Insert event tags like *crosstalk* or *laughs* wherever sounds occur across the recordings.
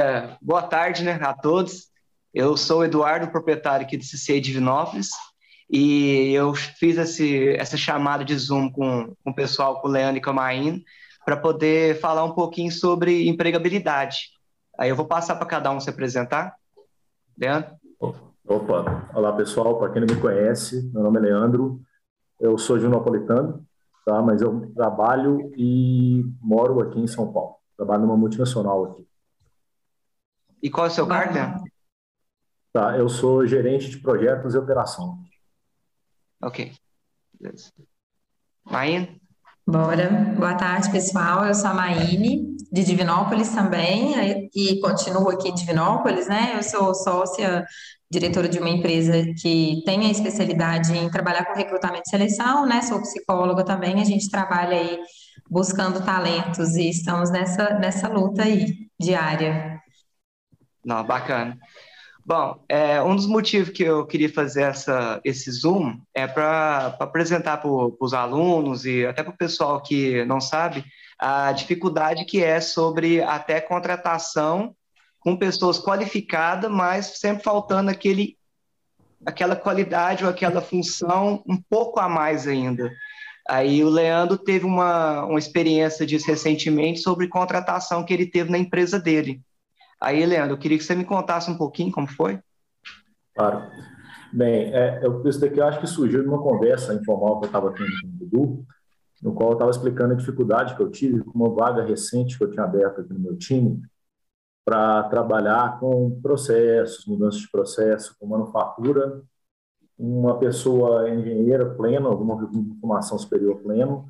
É, boa tarde né, a todos. Eu sou o Eduardo, proprietário aqui do CCA Divinópolis, e eu fiz esse, essa chamada de Zoom com, com o pessoal, com o Leandro e com a Maína, para poder falar um pouquinho sobre empregabilidade. Aí eu vou passar para cada um se apresentar. Leandro? Opa, olá pessoal, para quem não me conhece, meu nome é Leandro, eu sou junopolitano, tá? mas eu trabalho e moro aqui em São Paulo, trabalho numa multinacional aqui. E qual é o seu cargo? Tá, eu sou gerente de projetos e operação. Ok. Beleza. Maína? Bora. Boa tarde, pessoal. Eu sou a Maíne, de Divinópolis também, e continuo aqui em Divinópolis, né? Eu sou sócia, diretora de uma empresa que tem a especialidade em trabalhar com recrutamento e seleção, né? Sou psicóloga também, a gente trabalha aí buscando talentos e estamos nessa, nessa luta aí diária. Não, bacana. Bom, é, um dos motivos que eu queria fazer essa, esse Zoom é para apresentar para os alunos e até para o pessoal que não sabe a dificuldade que é sobre até contratação com pessoas qualificadas, mas sempre faltando aquele, aquela qualidade ou aquela função um pouco a mais ainda. Aí o Leandro teve uma, uma experiência disso recentemente sobre contratação que ele teve na empresa dele. Aí, Leandro, eu queria que você me contasse um pouquinho como foi. Claro. Bem, é, eu, isso daqui eu acho que surgiu numa conversa informal que eu estava tendo com o Dudu, no qual eu estava explicando a dificuldade que eu tive com uma vaga recente que eu tinha aberto aqui no meu time para trabalhar com processos, mudanças de processo, com manufatura, uma pessoa engenheira plena, alguma formação superior pleno,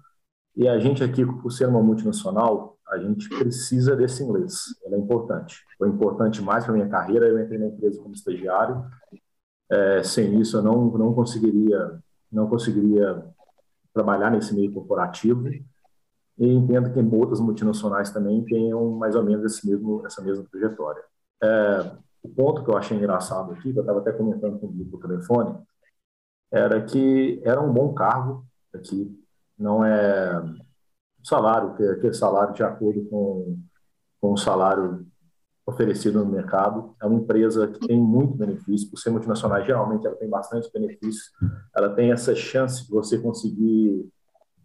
e a gente aqui, por ser uma multinacional, a gente precisa desse inglês. É importante. Foi importante mais para minha carreira. Eu entrei na empresa como estagiário. É, sem isso, eu não não conseguiria não conseguiria trabalhar nesse meio corporativo. E entendo que outras multinacionais também tenham mais ou menos esse mesmo essa mesma trajetória. É, o ponto que eu achei engraçado aqui, que eu estava até comentando com o por telefone, era que era um bom cargo aqui. Não é salário, que é aquele salário de acordo com, com o salário oferecido no mercado. É uma empresa que tem muito benefício, por ser multinacional, geralmente ela tem bastante benefício, ela tem essa chance de você conseguir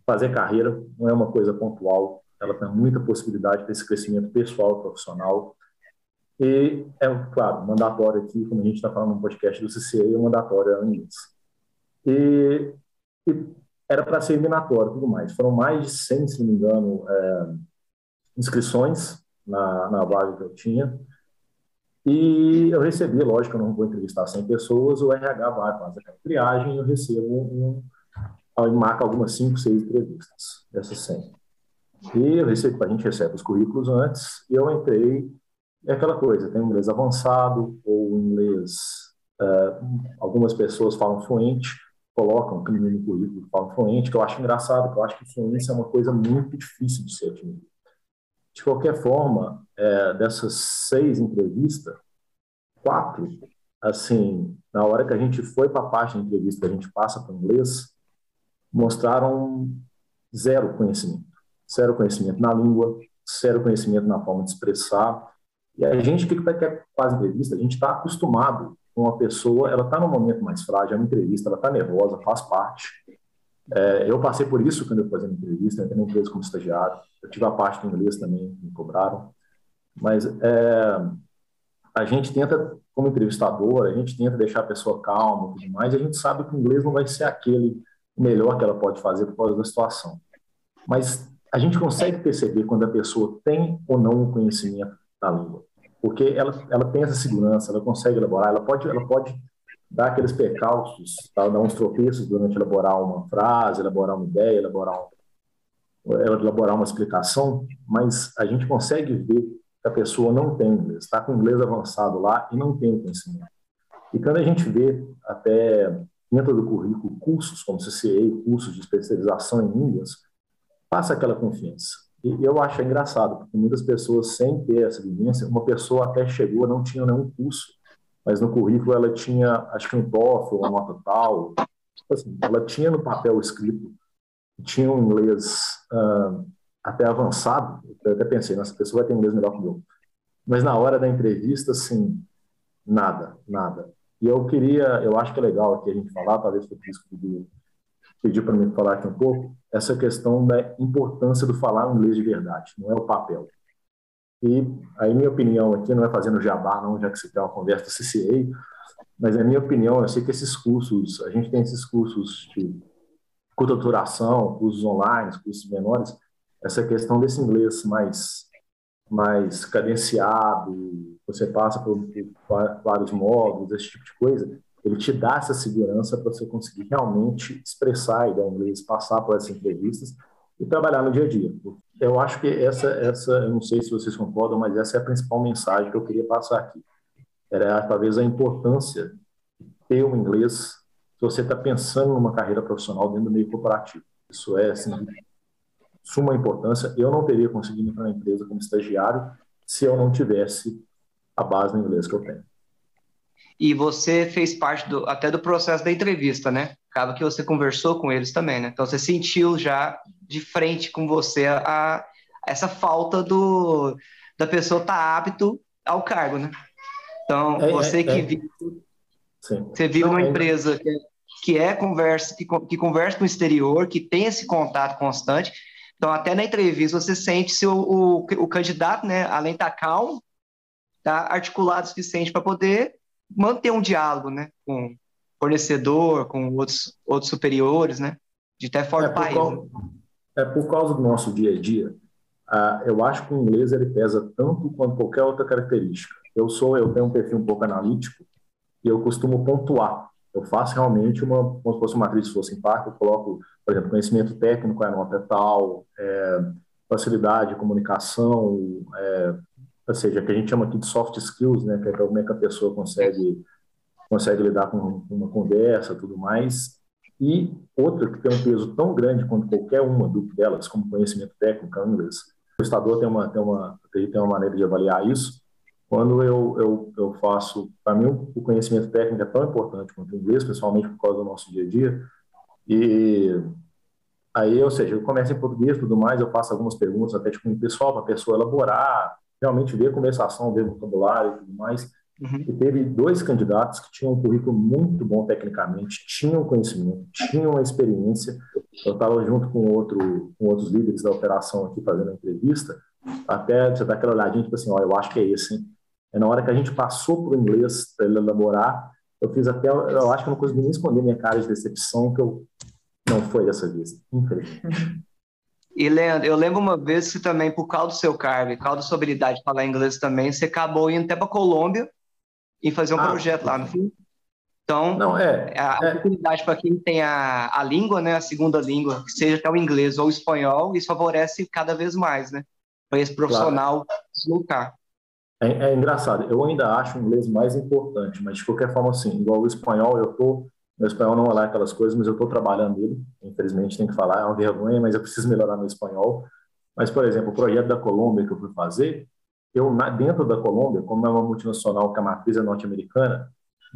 fazer carreira, não é uma coisa pontual, ela tem muita possibilidade para esse crescimento pessoal profissional. E, é claro, mandatório aqui, como a gente está falando no podcast do CCA, é mandatório é. E, e era para ser eliminatório tudo mais. Foram mais de 100, se não me engano, é, inscrições na, na vaga que eu tinha. E eu recebi, lógico, eu não vou entrevistar 100 pessoas, o RH vai fazer a triagem eu recebo um, um marca algumas 5, 6 entrevistas dessas 100. E eu recebo, a gente recebe os currículos antes, e eu entrei, é aquela coisa, tem inglês avançado, ou inglês, é, algumas pessoas falam fluente, colocam que no currículo falam fluente, que eu acho engraçado, que eu acho que fluência é uma coisa muito difícil de ser atingida. De qualquer forma, é, dessas seis entrevistas, quatro, assim, na hora que a gente foi para a parte da entrevista que a gente passa para o inglês, mostraram zero conhecimento. Zero conhecimento na língua, zero conhecimento na forma de expressar. E a gente, o que quer faz entrevista? A gente está acostumado uma pessoa, ela está num momento mais frágil, é uma entrevista, ela está nervosa, faz parte. É, eu passei por isso quando eu fazia entrevista, entrei na empresa como estagiário, eu tive a parte do inglês também, me cobraram, mas é, a gente tenta, como entrevistador, a gente tenta deixar a pessoa calma e tudo mais, e a gente sabe que o inglês não vai ser aquele melhor que ela pode fazer por causa da situação. Mas a gente consegue perceber quando a pessoa tem ou não o conhecimento da língua porque ela, ela tem essa segurança, ela consegue elaborar, ela pode, ela pode dar aqueles percalços, tá? dar uns tropeços durante elaborar uma frase, elaborar uma ideia, elaborar, um, elaborar uma explicação, mas a gente consegue ver que a pessoa não tem inglês, está com inglês avançado lá e não tem conhecimento. E quando a gente vê até dentro do currículo cursos como CCA, cursos de especialização em línguas, passa aquela confiança. E eu acho engraçado, porque muitas pessoas, sem ter essa vivência, uma pessoa até chegou, não tinha nenhum curso, mas no currículo ela tinha, acho que um TOEFL, uma nota tal, tipo assim, ela tinha no papel escrito, tinha um inglês uh, até avançado, eu até pensei, essa pessoa vai ter inglês melhor que eu. Mas na hora da entrevista, assim, nada, nada. E eu queria, eu acho que é legal aqui a gente falar, talvez por isso que o pediu para mim falar aqui um pouco, essa questão da importância do falar inglês de verdade, não é o papel. E aí minha opinião aqui, não é fazendo jabá não, já que você tem uma conversa CCA, mas a minha opinião, eu sei que esses cursos, a gente tem esses cursos de curta cursos online, cursos menores, essa questão desse inglês mais mais cadenciado, você passa por vários módulos, esse tipo de coisa, ele te dá essa segurança para você conseguir realmente expressar a ideia inglês, passar por essas entrevistas e trabalhar no dia a dia. Eu acho que essa, essa, eu não sei se vocês concordam, mas essa é a principal mensagem que eu queria passar aqui. Era talvez a importância de ter o inglês se você está pensando numa carreira profissional dentro do meio corporativo. Isso é, assim, de suma importância. Eu não teria conseguido entrar na empresa como estagiário se eu não tivesse a base no inglês que eu tenho e você fez parte do, até do processo da entrevista, né? Acaba que você conversou com eles também, né? Então você sentiu já de frente com você a, a essa falta do da pessoa estar tá apto ao cargo, né? Então é, você é, que é. viu, você viu uma empresa que, que é conversa que, que conversa com o exterior, que tem esse contato constante. Então até na entrevista você sente se o, o, o candidato, né? Além de estar tá calmo, tá articulado o suficiente para poder manter um diálogo, né, com fornecedor, com outros, outros superiores, né, de até fora é do país. Causa, né? É por causa do nosso dia a dia, uh, eu acho que o inglês ele pesa tanto quanto qualquer outra característica. Eu sou, eu tenho um perfil um pouco analítico e eu costumo pontuar. Eu faço realmente uma, como se fosse uma matriz de fosse impacto, eu coloco, por exemplo, conhecimento técnico, a nota é tal, é, facilidade de comunicação, é, ou seja, que a gente chama aqui de soft skills, né, que é como é que a pessoa consegue consegue lidar com uma conversa, tudo mais. E outra que tem um peso tão grande quanto qualquer uma delas, como conhecimento técnico inglês. O estador tem uma tem uma tem uma maneira de avaliar isso. Quando eu eu, eu faço, para mim o conhecimento técnico é tão importante quanto o inglês, principalmente por causa do nosso dia a dia. E aí, ou seja, eu começo em português, tudo mais, eu faço algumas perguntas até tipo pessoal para a pessoa elaborar realmente ver conversação, ver vocabulário e tudo mais. Uhum. E teve dois candidatos que tinham um currículo muito bom tecnicamente, tinham conhecimento, tinham experiência. Eu estava junto com, outro, com outros líderes da operação aqui fazendo a entrevista, até você dá aquela olhadinha, tipo assim, ó, eu acho que é esse, hein? É na hora que a gente passou para o inglês para ele elaborar, eu fiz até, eu acho que eu não consegui nem esconder minha cara de decepção, que eu não foi dessa vez, infelizmente. E Leandro, eu lembro uma vez que também, por causa do seu cargo e causa da sua habilidade de falar inglês também, você acabou indo até para Colômbia e fazer um ah, projeto lá no fim. Então, não, é, a é. oportunidade para quem tem a, a língua, né, a segunda língua, que seja até o inglês ou o espanhol, isso favorece cada vez mais, né, para esse profissional claro. deslocar. É, é, engraçado, eu ainda acho o inglês mais importante, mas de qualquer forma, assim, igual o espanhol, eu tô meu espanhol não é lá aquelas coisas, mas eu estou trabalhando nele. Infelizmente, tem que falar, é uma vergonha, mas eu preciso melhorar meu espanhol. Mas, por exemplo, o projeto da Colômbia que eu fui fazer, eu dentro da Colômbia, como é uma multinacional que a matriz é norte-americana,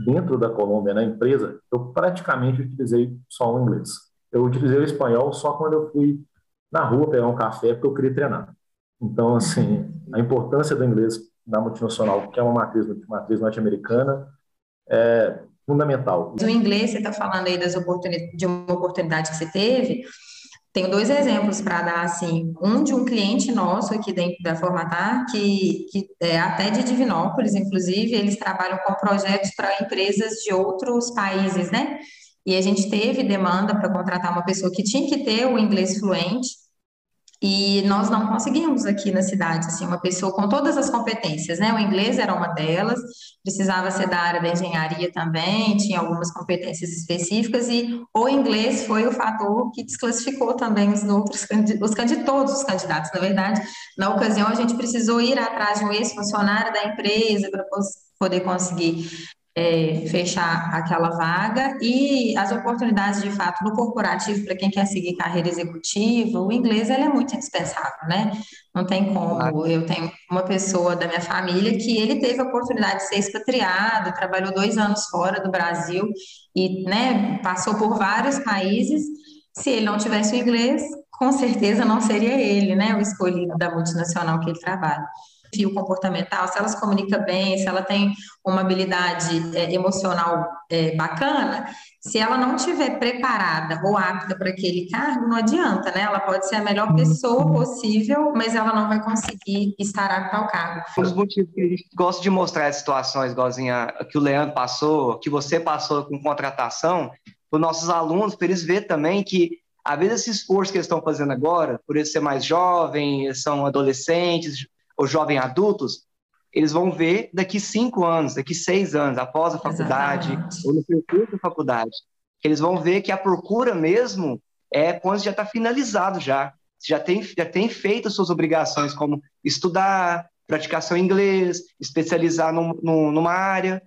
dentro da Colômbia, na empresa, eu praticamente utilizei só o inglês. Eu utilizei o espanhol só quando eu fui na rua pegar um café, porque eu queria treinar. Então, assim, a importância do inglês na multinacional, que é uma matriz, matriz norte-americana, é, fundamental. O inglês, você está falando aí das oportunidades, de uma oportunidade que você teve, tenho dois exemplos para dar, assim, um de um cliente nosso aqui dentro da Formatar, que, que é até de Divinópolis, inclusive, eles trabalham com projetos para empresas de outros países, né? E a gente teve demanda para contratar uma pessoa que tinha que ter o inglês fluente, e nós não conseguimos aqui na cidade, assim, uma pessoa com todas as competências, né? O inglês era uma delas, precisava ser da área da engenharia também, tinha algumas competências específicas, e o inglês foi o fator que desclassificou também os outros, os candidatos, todos os candidatos, na verdade. Na ocasião, a gente precisou ir atrás de um ex-funcionário da empresa para poder conseguir é, fechar aquela vaga e as oportunidades de fato no corporativo para quem quer seguir carreira executiva, o inglês ele é muito indispensável, né? Não tem como. Eu tenho uma pessoa da minha família que ele teve a oportunidade de ser expatriado, trabalhou dois anos fora do Brasil e, né, passou por vários países. Se ele não tivesse o inglês, com certeza não seria ele, né, o escolhido da multinacional que ele trabalha. Fio comportamental, se ela se comunica bem, se ela tem uma habilidade é, emocional é, bacana, se ela não estiver preparada ou apta para aquele cargo, não adianta, né? Ela pode ser a melhor pessoa possível, mas ela não vai conseguir estar apta ao cargo. Um dos motivos que a gente gosta de mostrar as situações, igualzinha que o Leandro passou, que você passou com contratação, para os nossos alunos, para eles verem também que, às vezes, esse esforço que eles estão fazendo agora, por eles ser mais jovens, são adolescentes ou jovens adultos, eles vão ver daqui cinco anos, daqui seis anos, após a faculdade, Exatamente. ou no percurso da faculdade. Eles vão ver que a procura mesmo é quando já está finalizado já. Já tem, já tem feito as suas obrigações, como estudar, praticar seu inglês, especializar num, num, numa área.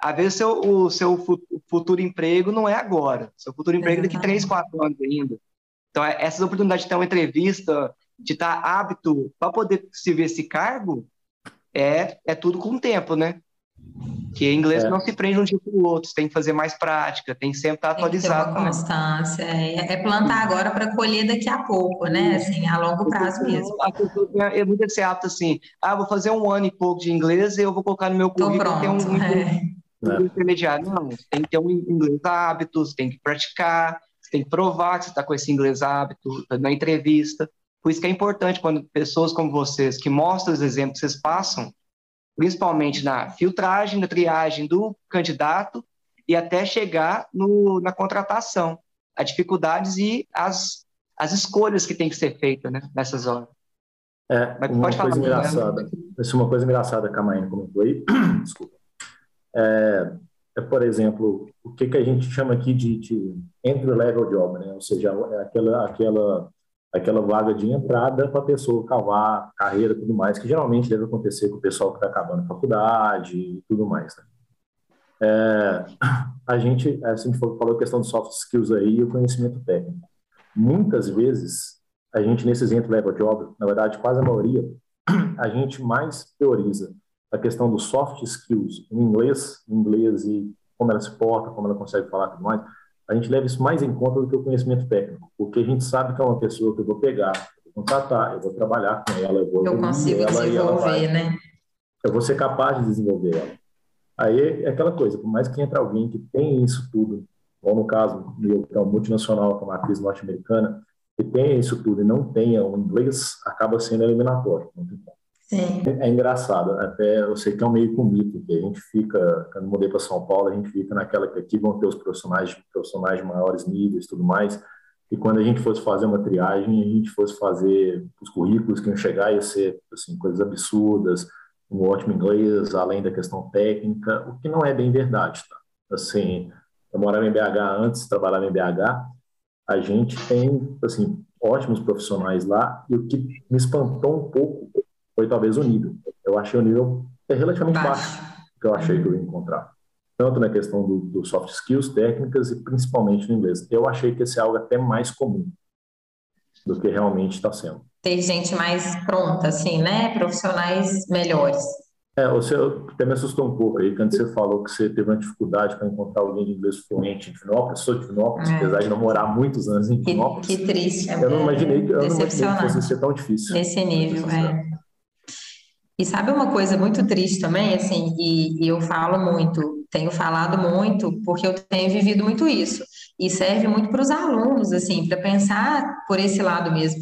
Às vezes seu, o seu futuro emprego não é agora, seu futuro emprego é daqui três, quatro anos ainda. Então, é, essas oportunidades de ter uma entrevista, de estar apto para poder servir esse cargo, é, é tudo com o tempo, né? Que inglês é. não se prende um dia para o outro, tem que fazer mais prática, tem que sempre estar tem atualizado. Que ter uma constância, é, é plantar agora para colher daqui a pouco, né? Assim, a longo prazo mesmo. A pessoa é muito ser apto assim, ah, vou fazer um ano e pouco de inglês e eu vou colocar no meu currículo ter um, um, é. um intermediário. Não, tem que ter um inglês hábitos, tem que praticar, você tem que provar que você está com esse inglês hábito na entrevista. Por isso que é importante quando pessoas como vocês, que mostram os exemplos que vocês passam, principalmente na filtragem, na triagem do candidato e até chegar no, na contratação, as dificuldades e as, as escolhas que tem que ser feitas né, nessas horas. É, Mas uma coisa falar, engraçada, né? isso é uma coisa engraçada que a Maína comentou aí, *clears throat* desculpa, é, é, por exemplo, o que, que a gente chama aqui de, de entry-level job, né? ou seja, é aquela, aquela aquela vaga de entrada para a pessoa cavar carreira e tudo mais, que geralmente deve acontecer com o pessoal que está acabando a faculdade e tudo mais. Né? É, a gente, a gente falou a questão de soft skills aí e o conhecimento técnico. Muitas vezes, a gente nesses entry-level job, na verdade, quase a maioria, *clears throat* a gente mais teoriza a questão dos soft skills em inglês, em inglês e como ela se porta, como ela consegue falar tudo mais, a gente leva isso mais em conta do que o conhecimento técnico, porque a gente sabe que é uma pessoa que eu vou pegar, eu vou contratar, eu vou trabalhar com ela, eu vou eu consigo ela, desenvolver, vai, né? Eu vou ser capaz de desenvolver ela. Aí é aquela coisa, por mais que entre alguém que tem isso tudo, ou no caso, eu, que é um multinacional com uma atriz norte-americana, que tenha isso tudo e não tenha o inglês, acaba sendo eliminatório. Muito bom. Sim. É, engraçado, até eu sei que é um meio com mito, que a gente fica, quando mudei para São Paulo, a gente fica naquela que aqui vão ter os profissionais, profissionais de maiores níveis e tudo mais, e quando a gente fosse fazer uma triagem, a gente fosse fazer os currículos que iam chegar, ia ser assim, coisas absurdas, um ótimo inglês, além da questão técnica, o que não é bem verdade, tá? Assim, eu morava em BH antes, trabalhava em BH, a gente tem, assim, ótimos profissionais lá, e o que me espantou um pouco foi talvez o nível. Eu achei o nível relativamente baixo, baixo que eu achei que eu ia encontrar. Tanto na questão do, do, soft skills, técnicas e principalmente no inglês. Eu achei que esse é algo até mais comum do que realmente está sendo. Ter gente mais pronta, assim, né? Profissionais melhores. É, você até me assustou um pouco aí, quando você falou que você teve uma dificuldade para encontrar alguém de inglês fluente em Finópolis, sou de Finópolis, é. apesar de não morar muitos anos em Finópolis. Que, que triste. Eu não imaginei que, eu não imaginei que fosse ser tão difícil. Nesse nível, é. E sabe uma coisa muito triste também, assim, e, e, eu falo muito, tenho falado muito, porque eu tenho vivido muito isso, e serve muito para os alunos, assim, para pensar por esse lado mesmo.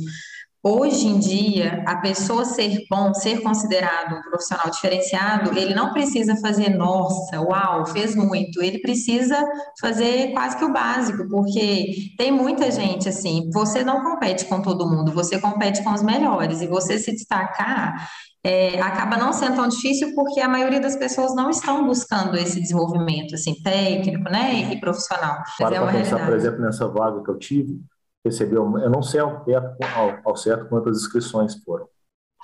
Hoje em dia, a pessoa ser bom, ser considerado um profissional diferenciado, ele não precisa fazer, nossa, uau, fez muito. Ele precisa fazer quase que o básico, porque tem muita gente assim. Você não compete com todo mundo, você compete com os melhores. E você se destacar é, acaba não sendo tão difícil porque a maioria das pessoas não estão buscando esse desenvolvimento assim técnico, né, e profissional. Para é pensar, por exemplo, nessa vaga que eu tive, recebeu, eu não sei ao, ao, ao certo quantas inscrições foram,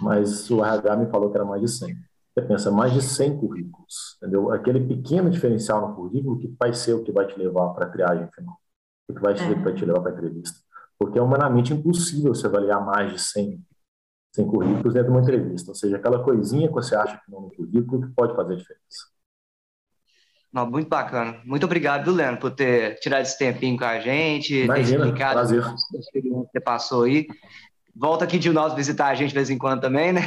mas o RH me falou que era mais de 100. Você pensa, mais de 100 currículos, entendeu? Aquele pequeno diferencial no currículo que vai ser o que vai te levar para a triagem final, o que vai, ser, é. que vai te levar para a entrevista. Porque é humanamente impossível você avaliar mais de 100 sem currículos dentro de uma entrevista. Ou seja, aquela coisinha que você acha que não no currículo que pode fazer diferença. Não, muito bacana. Muito obrigado, Leandro, por ter tirado esse tempinho com a gente, Imagina, ter explicado prazer. a experiência que você passou aí. volta aqui de nós visitar a gente de vez em quando também, né?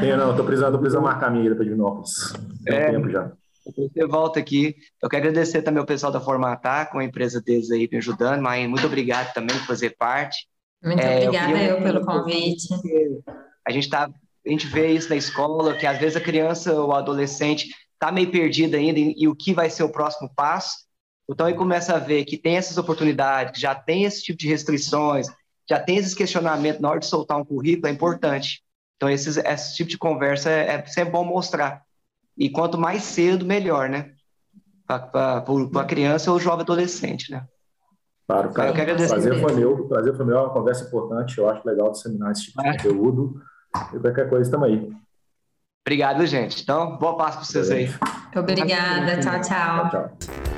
Tem, *laughs* não, tô precisando, tô precisando marcar a minha ida para Divinópolis. Tem é, tempo já. Você volta aqui. Eu quero agradecer também ao pessoal da Formatar, com a empresa deles aí me ajudando. Mas muito obrigado também por fazer parte. Muito é, obrigada eu, eu pelo convite. A gente tá, a gente vê isso na escola, que às vezes a criança ou o adolescente está meio perdido ainda e, e o que vai ser o próximo passo. Então, ele começa a ver que tem essas oportunidades, que já tem esse tipo de restrições, já tem esses questionamentos na hora de soltar um currículo, é importante. Então, esses, esse tipo de conversa é, é sempre bom mostrar. E quanto mais cedo, melhor, né? Para a criança ou jovem adolescente, né? Claro, cara. Eu quero agradecer. Prazer foi meu, prazer foi meu, é uma conversa importante. Eu acho legal disseminar esse tipo de é. conteúdo. E qualquer coisa, estamos aí. Obrigado, gente. Então, boa paz para vocês aí. Obrigada. Tchau, tchau. tchau, tchau.